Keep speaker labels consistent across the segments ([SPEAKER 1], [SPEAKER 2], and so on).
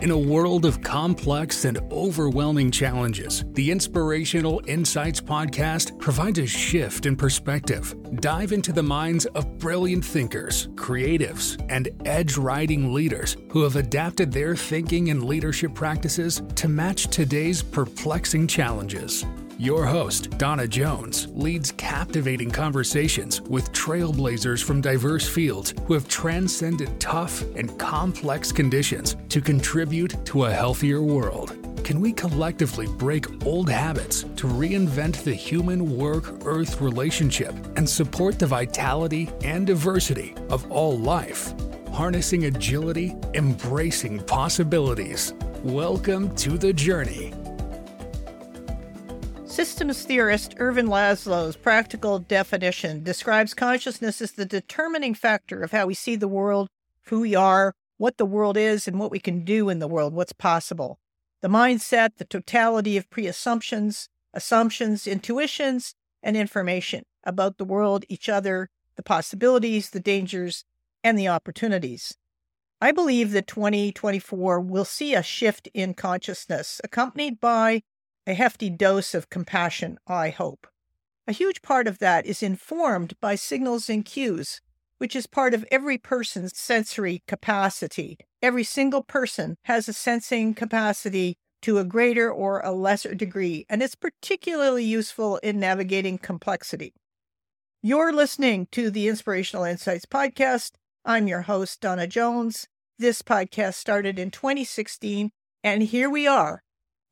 [SPEAKER 1] In a world of complex and overwhelming challenges, the Inspirational Insights podcast provides a shift in perspective. Dive into the minds of brilliant thinkers, creatives, and edge riding leaders who have adapted their thinking and leadership practices to match today's perplexing challenges. Your host, Donna Jones, leads captivating conversations with trailblazers from diverse fields who have transcended tough and complex conditions to contribute to a healthier world. Can we collectively break old habits to reinvent the human work earth relationship and support the vitality and diversity of all life? Harnessing agility, embracing possibilities. Welcome to the journey.
[SPEAKER 2] Systems theorist Ervin Laszlo's practical definition describes consciousness as the determining factor of how we see the world, who we are, what the world is, and what we can do in the world, what's possible. The mindset, the totality of pre assumptions, assumptions, intuitions, and information about the world, each other, the possibilities, the dangers, and the opportunities. I believe that 2024 will see a shift in consciousness accompanied by a hefty dose of compassion, I hope. A huge part of that is informed by signals and cues, which is part of every person's sensory capacity. Every single person has a sensing capacity to a greater or a lesser degree, and it's particularly useful in navigating complexity. You're listening to the Inspirational Insights Podcast. I'm your host, Donna Jones. This podcast started in 2016, and here we are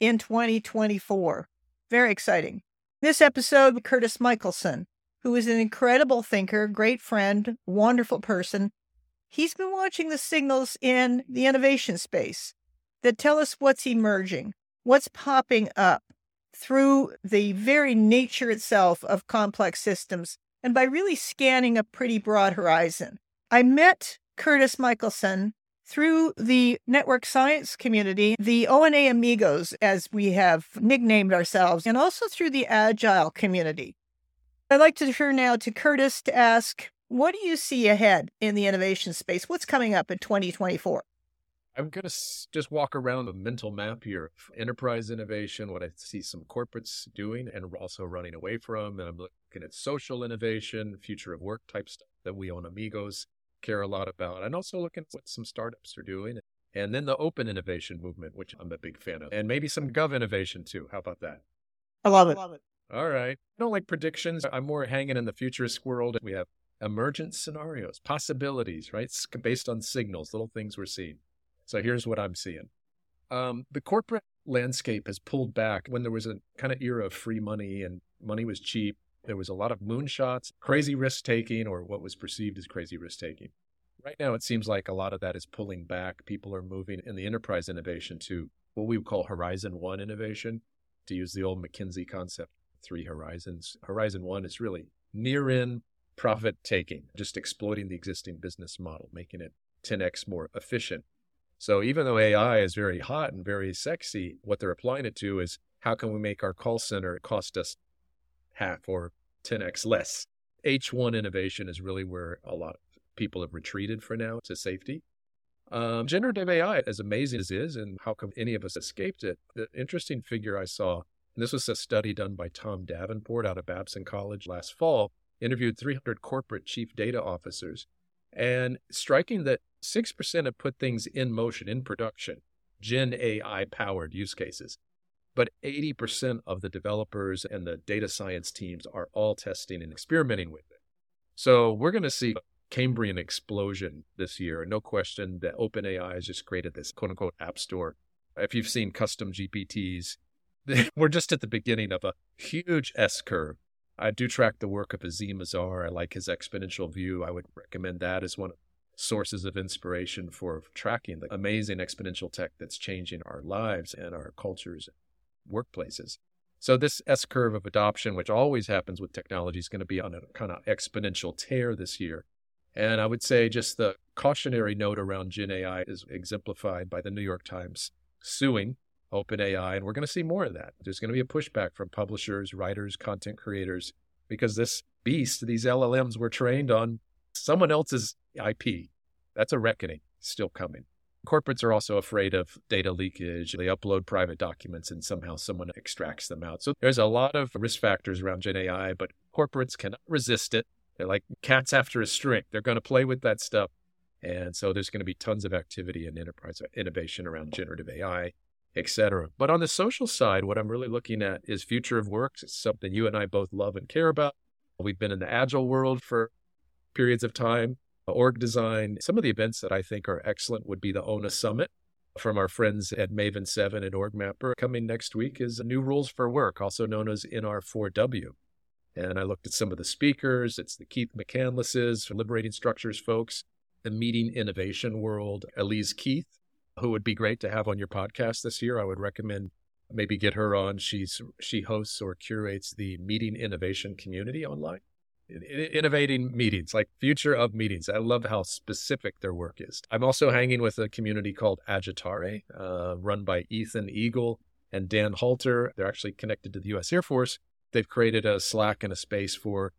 [SPEAKER 2] in 2024. Very exciting. This episode, Curtis Michelson, who is an incredible thinker, great friend, wonderful person. He's been watching the signals in the innovation space that tell us what's emerging, what's popping up through the very nature itself of complex systems, and by really scanning a pretty broad horizon. I met Curtis Michelson through the network science community, the ONA Amigos, as we have nicknamed ourselves, and also through the Agile community. I'd like to turn now to Curtis to ask, what do you see ahead in the innovation space? What's coming up in 2024?
[SPEAKER 3] I'm going to just walk around a mental map here of enterprise innovation, what I see some corporates doing and also running away from. And I'm looking at social innovation, future of work type stuff that we ONA Amigos care a lot about. And also looking at what some startups are doing. And then the open innovation movement, which I'm a big fan of. And maybe some gov innovation too. How about that?
[SPEAKER 2] I love it. I love it.
[SPEAKER 3] All right. I don't like predictions. I'm more hanging in the futurist world. We have emergent scenarios, possibilities, right? Based on signals, little things we're seeing. So here's what I'm seeing. Um, the corporate landscape has pulled back when there was a kind of era of free money and money was cheap. There was a lot of moonshots, crazy risk taking, or what was perceived as crazy risk taking. Right now, it seems like a lot of that is pulling back. People are moving in the enterprise innovation to what we would call Horizon One innovation, to use the old McKinsey concept, three horizons. Horizon One is really near in profit taking, just exploiting the existing business model, making it 10x more efficient. So even though AI is very hot and very sexy, what they're applying it to is how can we make our call center cost us half or 10x less. H1 innovation is really where a lot of people have retreated for now to safety. Um, generative AI, as amazing as it is, and how come any of us escaped it? The interesting figure I saw, and this was a study done by Tom Davenport out of Babson College last fall, interviewed 300 corporate chief data officers. And striking that 6% have put things in motion, in production, Gen AI powered use cases but 80% of the developers and the data science teams are all testing and experimenting with it. So we're going to see a Cambrian explosion this year. No question that OpenAI has just created this quote unquote app store. If you've seen custom GPTs, we're just at the beginning of a huge S curve. I do track the work of Azeem Azhar. I like his exponential view. I would recommend that as one of sources of inspiration for tracking the amazing exponential tech that's changing our lives and our cultures workplaces. So this S curve of adoption, which always happens with technology, is going to be on a kind of exponential tear this year. And I would say just the cautionary note around Gen AI is exemplified by the New York Times suing OpenAI, and we're going to see more of that. There's going to be a pushback from publishers, writers, content creators, because this beast, these LLMs were trained on someone else's IP. That's a reckoning still coming. Corporates are also afraid of data leakage. They upload private documents and somehow someone extracts them out. So there's a lot of risk factors around Gen AI, but corporates cannot resist it. They're like cats after a string. They're going to play with that stuff. And so there's going to be tons of activity and enterprise innovation around generative AI, et cetera. But on the social side, what I'm really looking at is future of work. It's something you and I both love and care about. We've been in the agile world for periods of time, org design. Some of the events that I think are excellent would be the ONA Summit from our friends at Maven 7 and OrgMapper. Coming next week is New Rules for Work, also known as NR4W. And I looked at some of the speakers. It's the Keith McCandlesses, Liberating Structures folks, the Meeting Innovation World, Elise Keith, who would be great to have on your podcast this year. I would recommend maybe get her on. She's she hosts or curates the Meeting Innovation community online. Innovating meetings, like future of meetings. I love how specific their work is. I'm also hanging with a community called Agitare, uh, run by Ethan Eagle and Dan Halter. They're actually connected to the U.S. Air Force they've created a Slack and a space for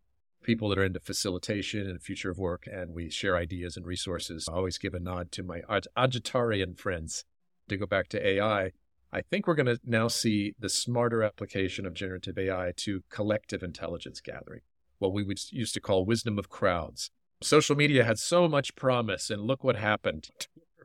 [SPEAKER 3] people that are into facilitation and future of work, and we share ideas and resources. I always give a nod to my Agitarian friends. To go back to AI, I think we're going to now see the smarter application of generative AI to collective intelligence gathering, what we would used to call wisdom of crowds. Social media had so much promise, and look what happened.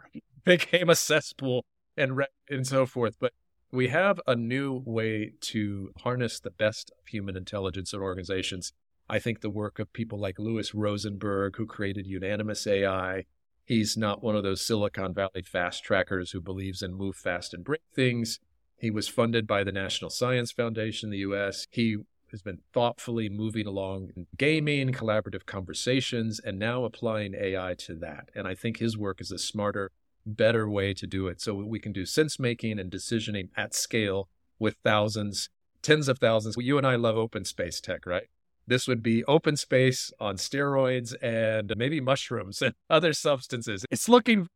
[SPEAKER 3] became a cesspool and and so forth. But we have a new way to harness the best of human intelligence in organizations. I think the work of people like Louis Rosenberg, who created Unanimous AI, he's not one of those Silicon Valley fast trackers who believes in move fast and break things. He was funded by the National Science Foundation the US. He has been thoughtfully moving along in gaming, collaborative conversations, and now applying AI to that. And I think his work is a smarter better way to do it. So we can do sense making and decisioning at scale with thousands, tens of thousands. You and I love open space tech, right? This would be open space on steroids and maybe mushrooms and other substances. It's looking,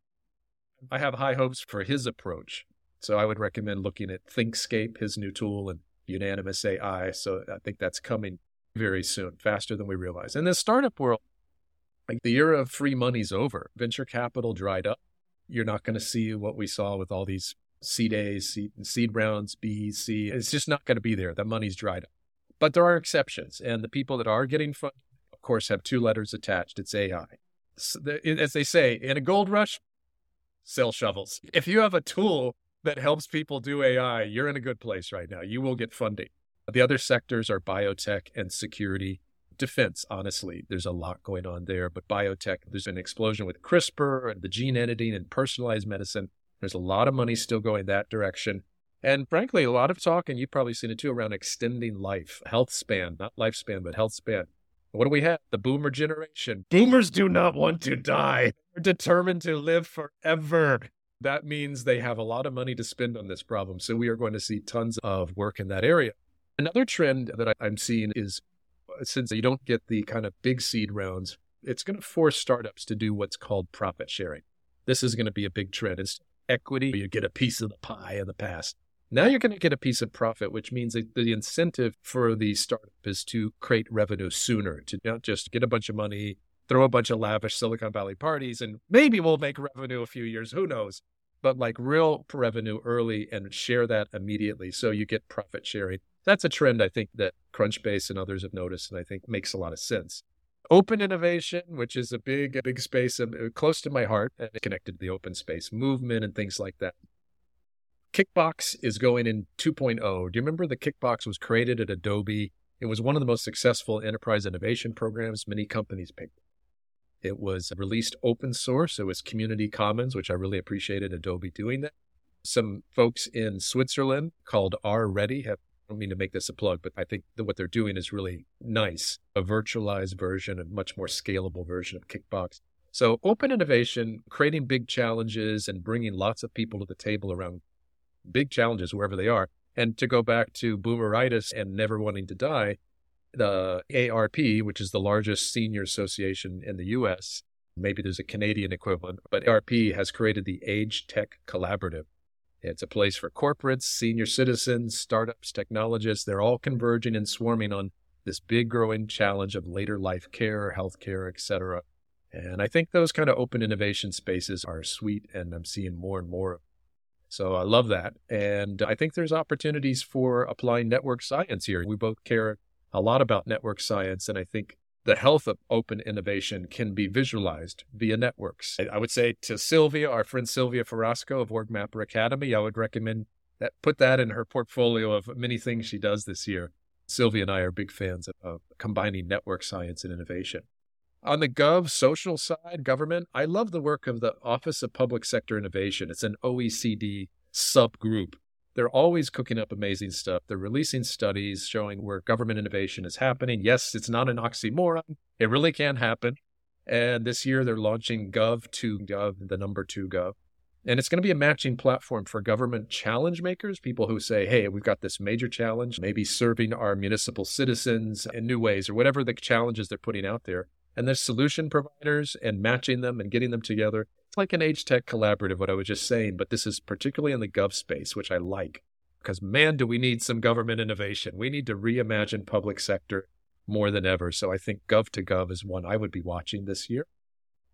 [SPEAKER 3] I have high hopes for his approach. So I would recommend looking at ThinkScape, his new tool, and Unanimous AI. So I think that's coming very soon, faster than we realize. In the startup world, like the era of free money's over. Venture capital dried up you're not going to see what we saw with all these seed A's, seed, seed rounds, B, C. It's just not going to be there. The money's dried up. But there are exceptions. And the people that are getting funded, of course, have two letters attached. It's AI. So as they say, in a gold rush, sell shovels. If you have a tool that helps people do AI, you're in a good place right now. You will get funding. The other sectors are biotech and security defense, honestly. There's a lot going on there. But biotech, there's an explosion with CRISPR and the gene editing and personalized medicine. There's a lot of money still going that direction. And frankly, a lot of talk, and you've probably seen it too, around extending life, health span, not lifespan, but health span. What do we have? The boomer generation. Boomers do not want to die. They're determined to live forever. That means they have a lot of money to spend on this problem. So we are going to see tons of work in that area. Another trend that I'm seeing is uh, since you don't get the kind of big seed rounds, it's going to force startups to do what's called profit sharing. This is going to be a big trend. It's equity, you get a piece of the pie in the past. Now you're going to get a piece of profit, which means that the incentive for the startup is to create revenue sooner, to not just get a bunch of money, throw a bunch of lavish Silicon Valley parties, and maybe we'll make revenue a few years. Who knows? But like real revenue early and share that immediately. So you get profit sharing that's a trend I think that Crunchbase and others have noticed, and I think makes a lot of sense. Open innovation, which is a big, big space uh, close to my heart and connected to the open space movement and things like that. Kickbox is going in 2.0. Do you remember the Kickbox was created at Adobe? It was one of the most successful enterprise innovation programs many companies picked. It was released open source. It was community commons, which I really appreciated Adobe doing that. Some folks in Switzerland called R-Ready have I don't mean to make this a plug, but I think that what they're doing is really nice. A virtualized version, a much more scalable version of Kickbox. So open innovation, creating big challenges and bringing lots of people to the table around big challenges wherever they are. And to go back to boomeritis and never wanting to die, the AARP, which is the largest senior association in the US, maybe there's a Canadian equivalent, but AARP has created the Age Tech Collaborative it's a place for corporates, senior citizens, startups, technologists. They're all converging and swarming on this big growing challenge of later life care, healthcare, et cetera. And I think those kind of open innovation spaces are sweet, and I'm seeing more and more of so I love that. And I think there's opportunities for applying network science here. We both care a lot about network science. And I think the health of open innovation can be visualized via networks. I would say to Sylvia, our friend Sylvia Ferrasco of OrgMapper Academy, I would recommend that put that in her portfolio of many things she does this year. Sylvia and I are big fans of, of combining network science and innovation. On the gov social side, government, I love the work of the Office of Public Sector Innovation. It's an OECD subgroup. They're always cooking up amazing stuff. They're releasing studies showing where government innovation is happening. Yes, it's not an oxymoron. It really can happen. And this year they're launching Gov2Gov, the number two Gov. And it's going to be a matching platform for government challenge makers, people who say, hey, we've got this major challenge, maybe serving our municipal citizens in new ways or whatever the challenges they're putting out there and there's solution providers and matching them and getting them together. Like an age tech collaborative, what I was just saying, but this is particularly in the gov space, which I like. Because man, do we need some government innovation. We need to reimagine public sector more than ever. So I think gov to gov is one I would be watching this year.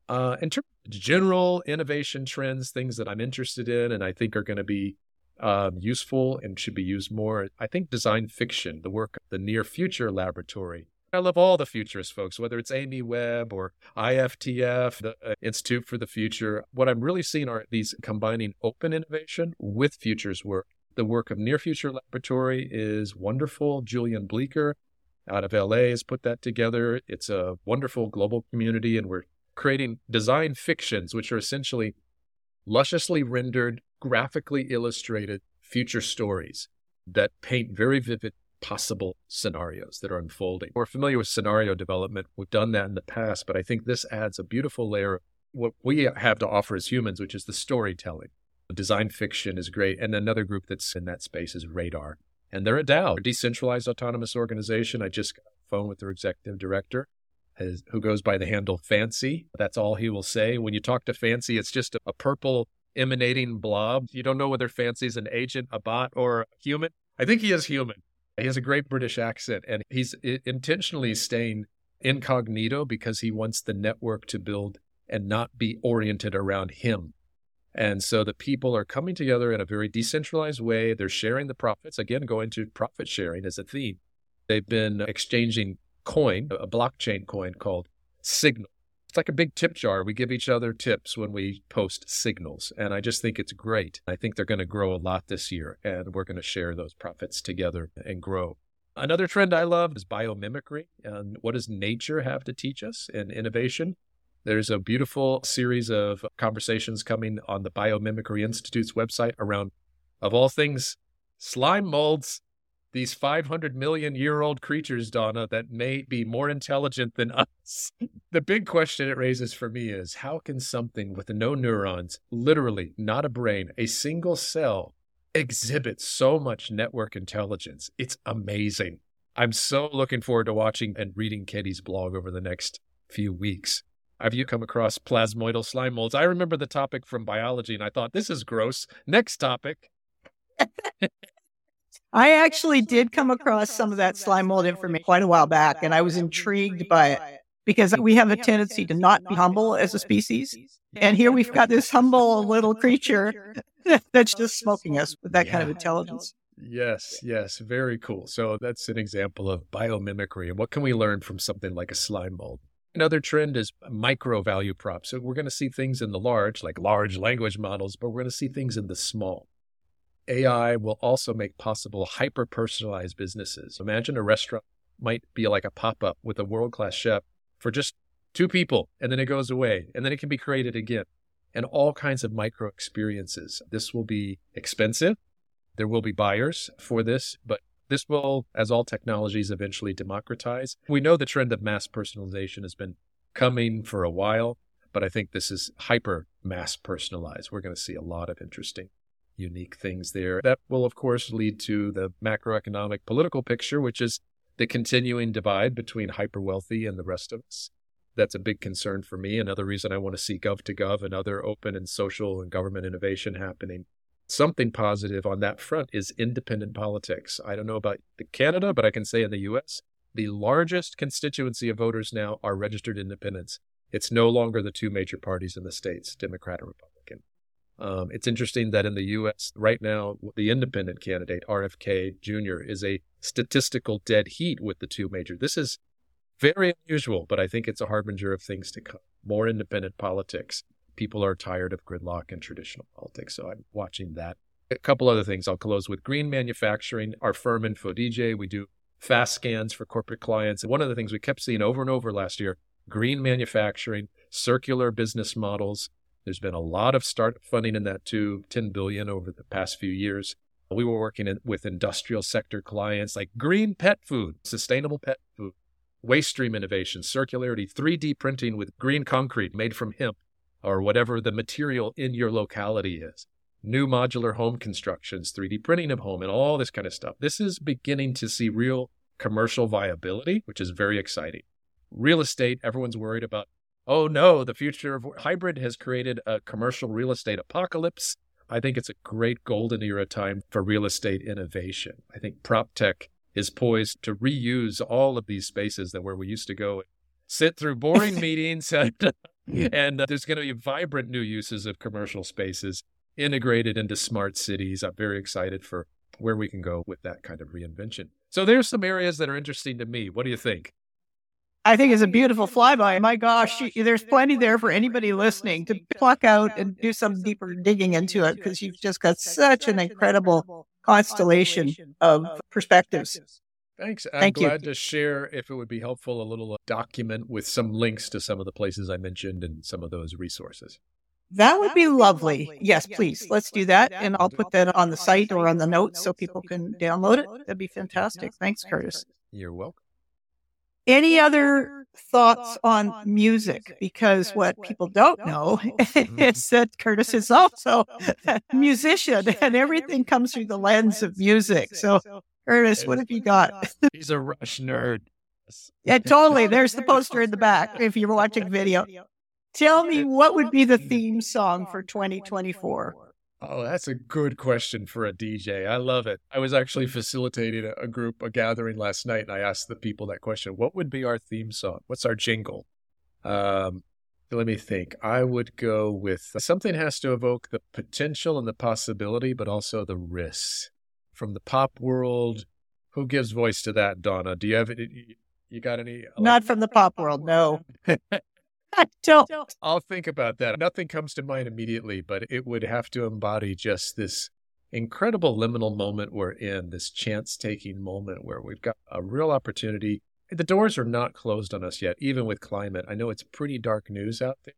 [SPEAKER 3] Uh, in terms of general innovation trends, things that I'm interested in and I think are going to be um, useful and should be used more, I think design fiction, the work of the Near Future Laboratory, I love all the futurist folks, whether it's Amy Webb or IFTF, the uh, Institute for the Future. What I'm really seeing are these combining open innovation with futures work. The work of Near Future Laboratory is wonderful. Julian Bleecker out of LA has put that together. It's a wonderful global community, and we're creating design fictions, which are essentially lusciously rendered, graphically illustrated future stories that paint very vivid possible scenarios that are unfolding. We're familiar with scenario development. We've done that in the past, but I think this adds a beautiful layer of what we have to offer as humans, which is the storytelling. Design fiction is great. And another group that's in that space is Radar. And they're a DAO, a decentralized autonomous organization. I just got a phone with their executive director. who goes by the handle Fancy. That's all he will say. When you talk to Fancy, it's just a, a purple emanating blob. You don't know whether Fancy's an agent, a bot, or a human. I think he is human. He has a great British accent, and he's intentionally staying incognito because he wants the network to build and not be oriented around him. And so the people are coming together in a very decentralized way. They're sharing the profits. Again, going to profit sharing as a theme. They've been exchanging coin, a blockchain coin called Signal. It's like a big tip jar. We give each other tips when we post signals. And I just think it's great. I think they're going to grow a lot this year, and we're going to share those profits together and grow. Another trend I love is biomimicry. And what does nature have to teach us in innovation? There's a beautiful series of conversations coming on the Biomimicry Institute's website around, of all things, slime molds these 500 million year old creatures, Donna, that may be more intelligent than us. the big question it raises for me is how can something with no neurons, literally not a brain, a single cell, exhibit so much network intelligence? It's amazing. I'm so looking forward to watching and reading Katie's blog over the next few weeks. Have you come across plasmodial slime molds? I remember the topic from biology and I thought, this is gross. Next topic.
[SPEAKER 2] I actually did come across some of that slime mold information quite a while back, and I was intrigued by it because we have a tendency to not be humble as a species. And here we've got this humble little creature that's just smoking us with that yeah. kind of intelligence.
[SPEAKER 3] Yes, yes, very cool. So that's an example of biomimicry. And what can we learn from something like a slime mold? Another trend is micro value props. So we're going to see things in the large, like large language models, but we're going to see things in the small. AI will also make possible hyper personalized businesses. Imagine a restaurant might be like a pop up with a world class chef for just two people, and then it goes away, and then it can be created again, and all kinds of micro experiences. This will be expensive. There will be buyers for this, but this will, as all technologies, eventually democratize. We know the trend of mass personalization has been coming for a while, but I think this is hyper mass personalized. We're going to see a lot of interesting unique things there. That will, of course, lead to the macroeconomic political picture, which is the continuing divide between hyper wealthy and the rest of us. That's a big concern for me. Another reason I want to see gov to gov and other open and social and government innovation happening. Something positive on that front is independent politics. I don't know about Canada, but I can say in the US, the largest constituency of voters now are registered independents. It's no longer the two major parties in the states, Democrat and Republican. Um, it's interesting that in the U.S. right now, the independent candidate RFK Jr. is a statistical dead heat with the two major. This is very unusual, but I think it's a harbinger of things to come. More independent politics. People are tired of gridlock and traditional politics, so I'm watching that. A couple other things I'll close with green manufacturing. Our firm InfoDJ, we do fast scans for corporate clients. And one of the things we kept seeing over and over last year green manufacturing, circular business models. There's been a lot of startup funding in that too, 10 billion over the past few years. We were working in, with industrial sector clients like green pet food, sustainable pet food, waste stream innovation, circularity, 3D printing with green concrete made from hemp or whatever the material in your locality is. New modular home constructions, 3D printing of home, and all this kind of stuff. This is beginning to see real commercial viability, which is very exciting real estate, everyone's worried about, oh no, the future of hybrid has created a commercial real estate apocalypse. I think it's a great golden era time for real estate innovation. I think prop tech is poised to reuse all of these spaces that where we used to go sit through boring meetings and, and uh, there's going to be vibrant new uses of commercial spaces integrated into smart cities. I'm very excited for where we can go with that kind of reinvention. So there's some areas that are interesting to me. What do you think?
[SPEAKER 4] I think it's a beautiful flyby. My gosh, there's plenty there for anybody listening to pluck out and do some deeper digging into it because you've just got such an incredible constellation of perspectives.
[SPEAKER 3] Thanks. I'm Thank glad you. to share, if it would be helpful, a little uh, document with some links to some of the places I mentioned and some of those resources.
[SPEAKER 4] That would be lovely. Yes, please. Let's do that. And I'll put that on the site or on the notes so people can download it. That'd be fantastic. Thanks, Curtis.
[SPEAKER 3] You're welcome.
[SPEAKER 4] Any other thoughts on music? Because what people don't know is that Curtis is also a musician and everything comes through the lens of music. So, Curtis, what have you got?
[SPEAKER 3] He's a Rush nerd.
[SPEAKER 4] Yeah, totally. There's the poster in the back if you're watching video. Tell me what would be the theme song for 2024?
[SPEAKER 3] Oh, that's a good question for a DJ. I love it. I was actually facilitating a, group, a gathering last night, and I asked the people that question what would be our theme song? What's our jingle? Um, let me think. I would go with something has to evoke the potential and the possibility, but also the risks. From the pop world, who gives voice to that, Donna? Do you have You got any?
[SPEAKER 4] Not from the pop world, no. I don't.
[SPEAKER 3] I'll think about that. Nothing comes to mind immediately, but it would have to embody just this incredible liminal moment we're in, this chance taking moment where we've got a real opportunity. The doors are not closed on us yet, even with climate. I know it's pretty dark news out there,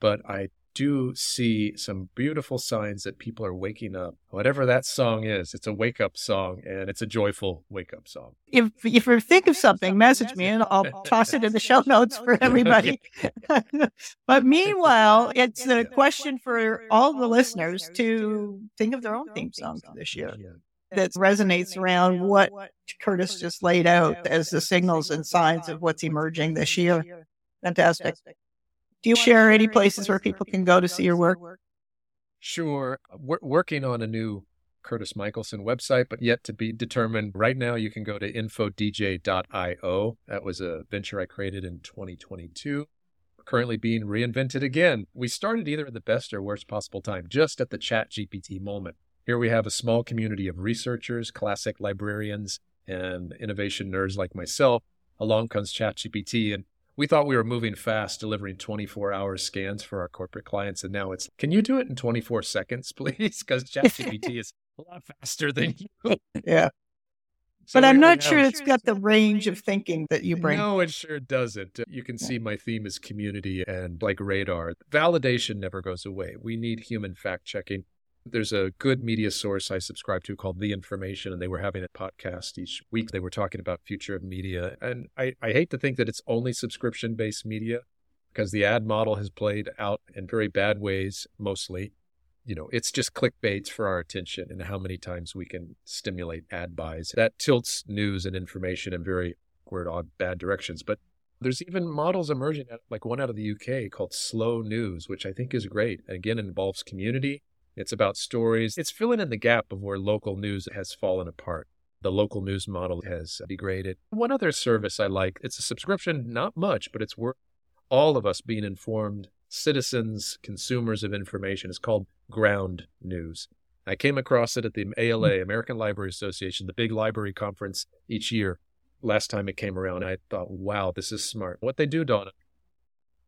[SPEAKER 3] but I do see some beautiful signs that people are waking up. Whatever that song is, it's a wake up song and it's a joyful wake up song.
[SPEAKER 4] If if you think of something, message me and I'll toss it in the show notes for everybody. but meanwhile, it's a question for all the listeners to think of their own theme song for this year. That resonates around what Curtis just laid out as the signals and signs of what's emerging this year. Fantastic. Do you share any places where people can go to see your work?
[SPEAKER 3] Sure. Uh, We're working on a new Curtis Michelson website, but yet to be determined. Right now, you can go to infodj.io. That was a venture I created in 2022. Currently being reinvented again. We started either at the best or worst possible time, just at the Chat GPT moment. Here we have a small community of researchers, classic librarians, and innovation nerds like myself. Along comes ChatGPT, and we thought we were moving fast, delivering 24 hour scans for our corporate clients. And now it's, can you do it in 24 seconds, please? Because ChatGPT is a lot faster than you.
[SPEAKER 4] yeah. So but I'm not sure it's got the range of thinking that you bring.
[SPEAKER 3] No, it sure doesn't. You can see my theme is community and like radar. Validation never goes away. We need human fact checking. There's a good media source I subscribe to called The Information, and they were having a podcast each week. They were talking about future of media. And I, I hate to think that it's only subscription based media because the ad model has played out in very bad ways, mostly. You know, it's just clickbaits for our attention and how many times we can stimulate ad buys. That tilts news and information in very weird, odd, bad directions. But there's even models emerging, like one out of the UK called Slow News, which I think is great. Again, involves community it's about stories. It's filling in the gap of where local news has fallen apart. The local news model has degraded. One other service I like, it's a subscription, not much, but it's worth all of us being informed citizens, consumers of information. It's called ground news. I came across it at the ALA, mm. American Library Association, the big library conference each year. Last time it came around, I thought, wow, this is smart. What they do, Donna,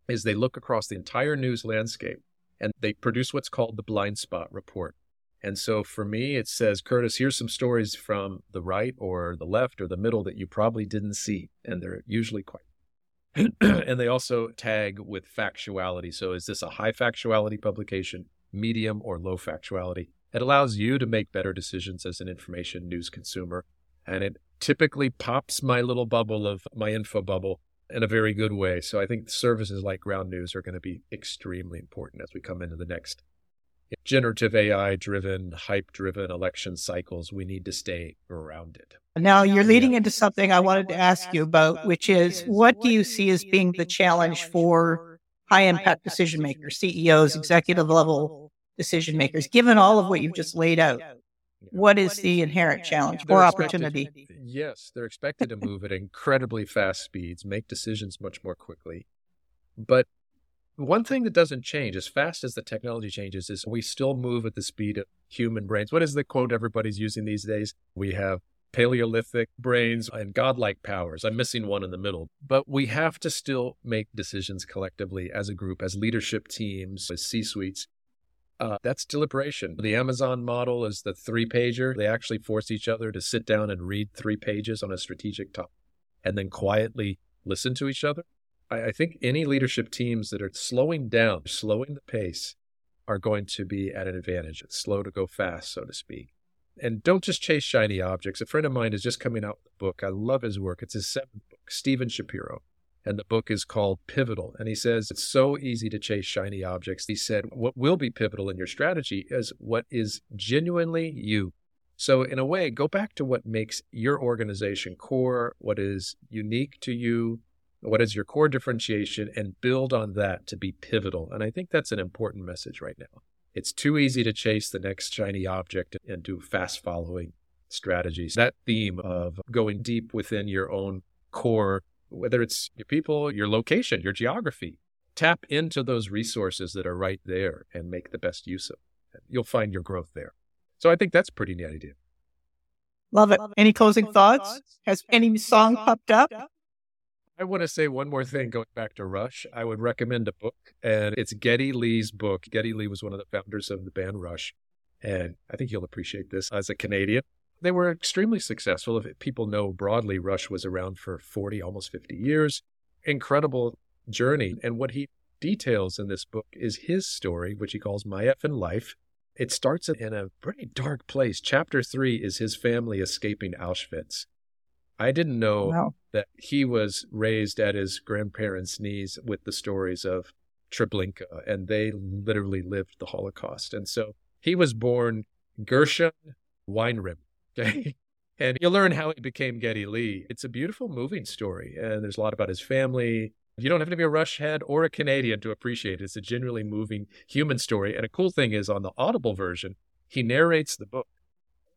[SPEAKER 3] is they look across the entire news landscape and they produce what's called the blind spot report. And so for me, it says, Curtis, here's some stories from the right or the left or the middle that you probably didn't see. And they're usually quite. and they also tag with factuality. So is this a high factuality publication, medium, or low factuality? It allows you to make better decisions as an information news consumer. And it typically pops my little bubble of my info bubble in a very good way. So I think services like Ground News are going to be extremely important as we come into the next generative AI driven, hype driven election cycles. We need to stay around it.
[SPEAKER 2] Now you're leading into something I wanted to ask you about, which is what do you see as being the challenge for high impact decision makers, CEOs, executive level decision makers, given all of what you've just laid out? What is the inherent challenge or opportunity?
[SPEAKER 3] Yes, they're expected to move at incredibly fast speeds, make decisions much more quickly. But one thing that doesn't change as fast as the technology changes is we still move at the speed of human brains. What is the quote everybody's using these days? We have Paleolithic brains and godlike powers. I'm missing one in the middle. But we have to still make decisions collectively as a group, as leadership teams, as C suites. Uh, that's deliberation. The Amazon model is the three pager. They actually force each other to sit down and read three pages on a strategic topic and then quietly listen to each other. I, I think any leadership teams that are slowing down, slowing the pace, are going to be at an advantage. It's slow to go fast, so to speak. And don't just chase shiny objects. A friend of mine is just coming out with a book. I love his work. It's his seventh book, Steven Shapiro and the book is called Pivotal. And he says it's so easy to chase shiny objects. He said, What will be pivotal in your strategy is what is genuinely you. So, in a way, go back to what makes your organization core, what is unique to you, what is your core differentiation, and build on that to be pivotal. And I think that's an important message right now. It's too easy to chase the next shiny object and do fast following strategies. That theme of going deep within your own core whether it's your people, your location, your geography. Tap into those resources that are right there and make the best use of it. You'll find your growth there. So I think that's pretty neat idea.
[SPEAKER 2] Love it. Any closing thoughts? Has any song popped up?
[SPEAKER 3] I want to say one more thing going back to Rush. I would recommend a book, and it's Geddy Lee's book. Geddy Lee was one of the founders of the band Rush. And I think you'll appreciate this as a Canadian they were extremely successful. If people know broadly, Rush was around for 40, almost 50 years. Incredible journey. And what he details in this book is his story, which he calls My Effin' Life. It starts in a pretty dark place. Chapter three is his family escaping Auschwitz. I didn't know wow. that he was raised at his grandparents' knees with the stories of Treblinka, and they literally lived the Holocaust. And so he was born Gershon Weinrib, Okay. And you learn how he became Geddy Lee. It's a beautiful, moving story. And there's a lot about his family. You don't have to be a Rush head or a Canadian to appreciate it. It's a genuinely moving human story. And a cool thing is on the Audible version, he narrates the book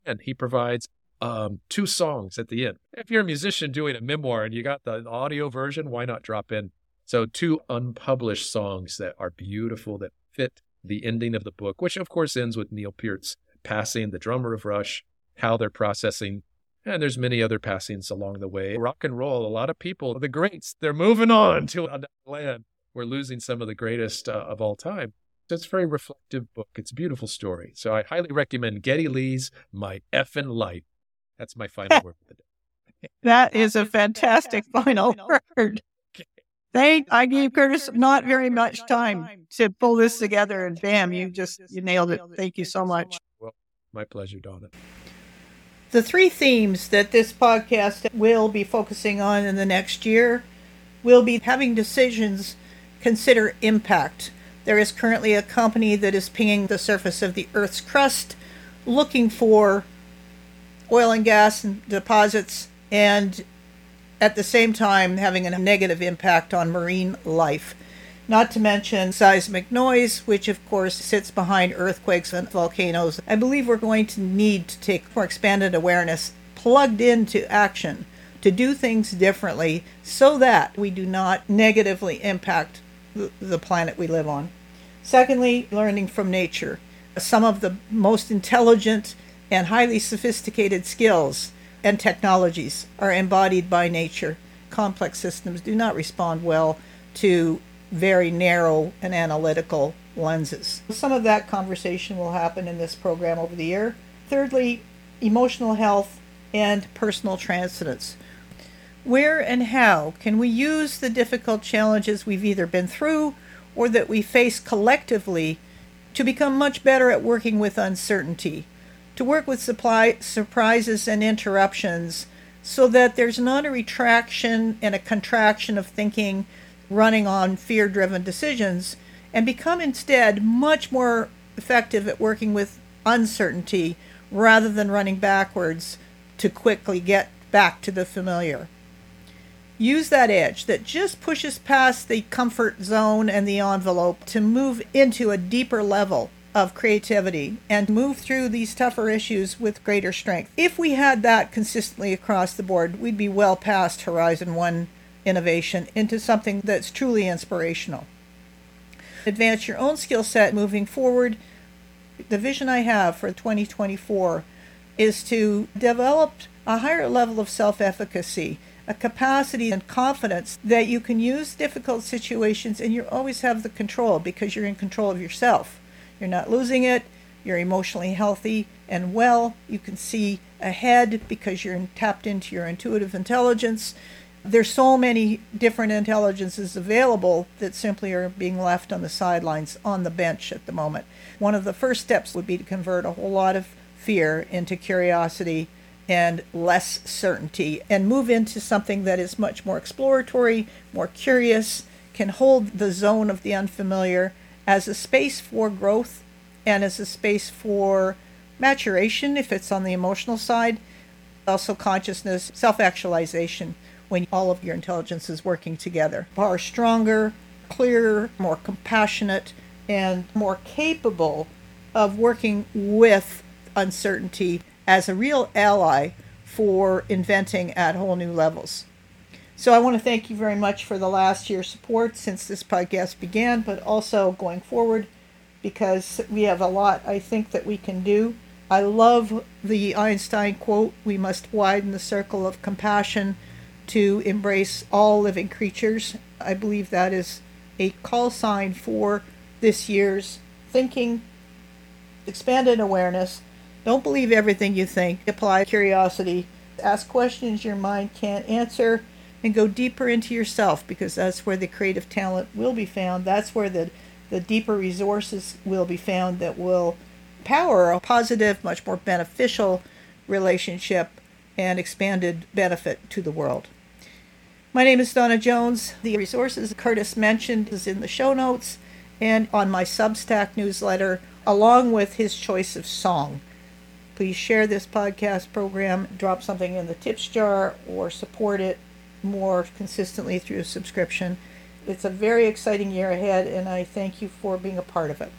[SPEAKER 3] and he provides um, two songs at the end. If you're a musician doing a memoir and you got the audio version, why not drop in? So, two unpublished songs that are beautiful that fit the ending of the book, which of course ends with Neil Peart's passing, the drummer of Rush, how they're processing. And there's many other passings along the way. Rock and roll, a lot of people, the greats, they're moving on to another land. We're losing some of the greatest uh, of all time. So it's a very reflective book. It's a beautiful story. So I highly recommend Geddy Lee's My Effin' Life. That's my final word for the day.
[SPEAKER 2] That is a fantastic final word. Thank I gave Curtis not very much time to pull this together and bam, you just you nailed it. Thank you so much.
[SPEAKER 3] Well, my pleasure, Donna.
[SPEAKER 2] The three themes that this podcast will be focusing on in the next year will be having decisions consider impact. There is currently a company that is pinging the surface of the Earth's crust looking for oil and gas deposits and at the same time having a negative impact on marine life not to mention seismic noise, which of course sits behind earthquakes and volcanoes. I believe we're going to need to take more expanded awareness plugged into action to do things differently so that we do not negatively impact the planet we live on. Secondly, learning from nature. Some of the most intelligent and highly sophisticated skills and technologies are embodied by nature. Complex systems do not respond well to very narrow and analytical lenses. Some of that conversation will happen in this program over the year. Thirdly, emotional health and personal transcendence. Where and how can we use the difficult challenges we've either been through or that we face collectively to become much better at working with uncertainty, to work with supply surprises and interruptions so that there's not a retraction and a contraction of thinking running on fear driven decisions and become instead much more effective at working with uncertainty rather than running backwards to quickly get back to the familiar. Use that edge that just pushes past the comfort zone and the envelope to move into a deeper level of creativity and move through these tougher issues with greater strength. If we had that consistently across the board, we'd be well past Horizon 1 innovation into something that's truly inspirational. Advance your own skill set moving forward. The vision I have for 2024 is to develop a higher level of self efficacy, a capacity and confidence that you can use difficult situations and you always have the control because you're in control of yourself. You're not losing it, you're emotionally healthy and well, you can see ahead because you're tapped into your intuitive intelligence there's so many different intelligences available that simply are being left on the sidelines on the bench at the moment. One of the first steps would be to convert a whole lot of fear into curiosity and less certainty and move into something that is much more exploratory, more curious, can hold the zone of the unfamiliar as a space for growth and as a space for maturation if it's on the emotional side, also consciousness, self actualization when all of your intelligence is working together. Far stronger, clearer, more compassionate, and more capable of working with uncertainty as a real ally for inventing at whole new levels. So I want to thank you very much for the last year's support since this podcast began, but also going forward because we have a lot I think that we can do. I love the Einstein quote, we must widen the circle of compassion to embrace all living creatures. I believe that is a call sign for this year's thinking, expanded awareness. Don't believe everything you think. Apply curiosity. Ask questions your mind can't answer and go deeper into yourself because that's where the creative talent will be found. That's where the, the deeper resources will be found that will power a positive, much more beneficial relationship and expanded benefit to the world. My name is Donna Jones. The resources Curtis mentioned is in the show notes and on my Substack newsletter, along with his choice of song. Please share this podcast program, drop something in the tips jar, or support it more consistently through a subscription. It's a very exciting year ahead, and I thank you for being a part of it.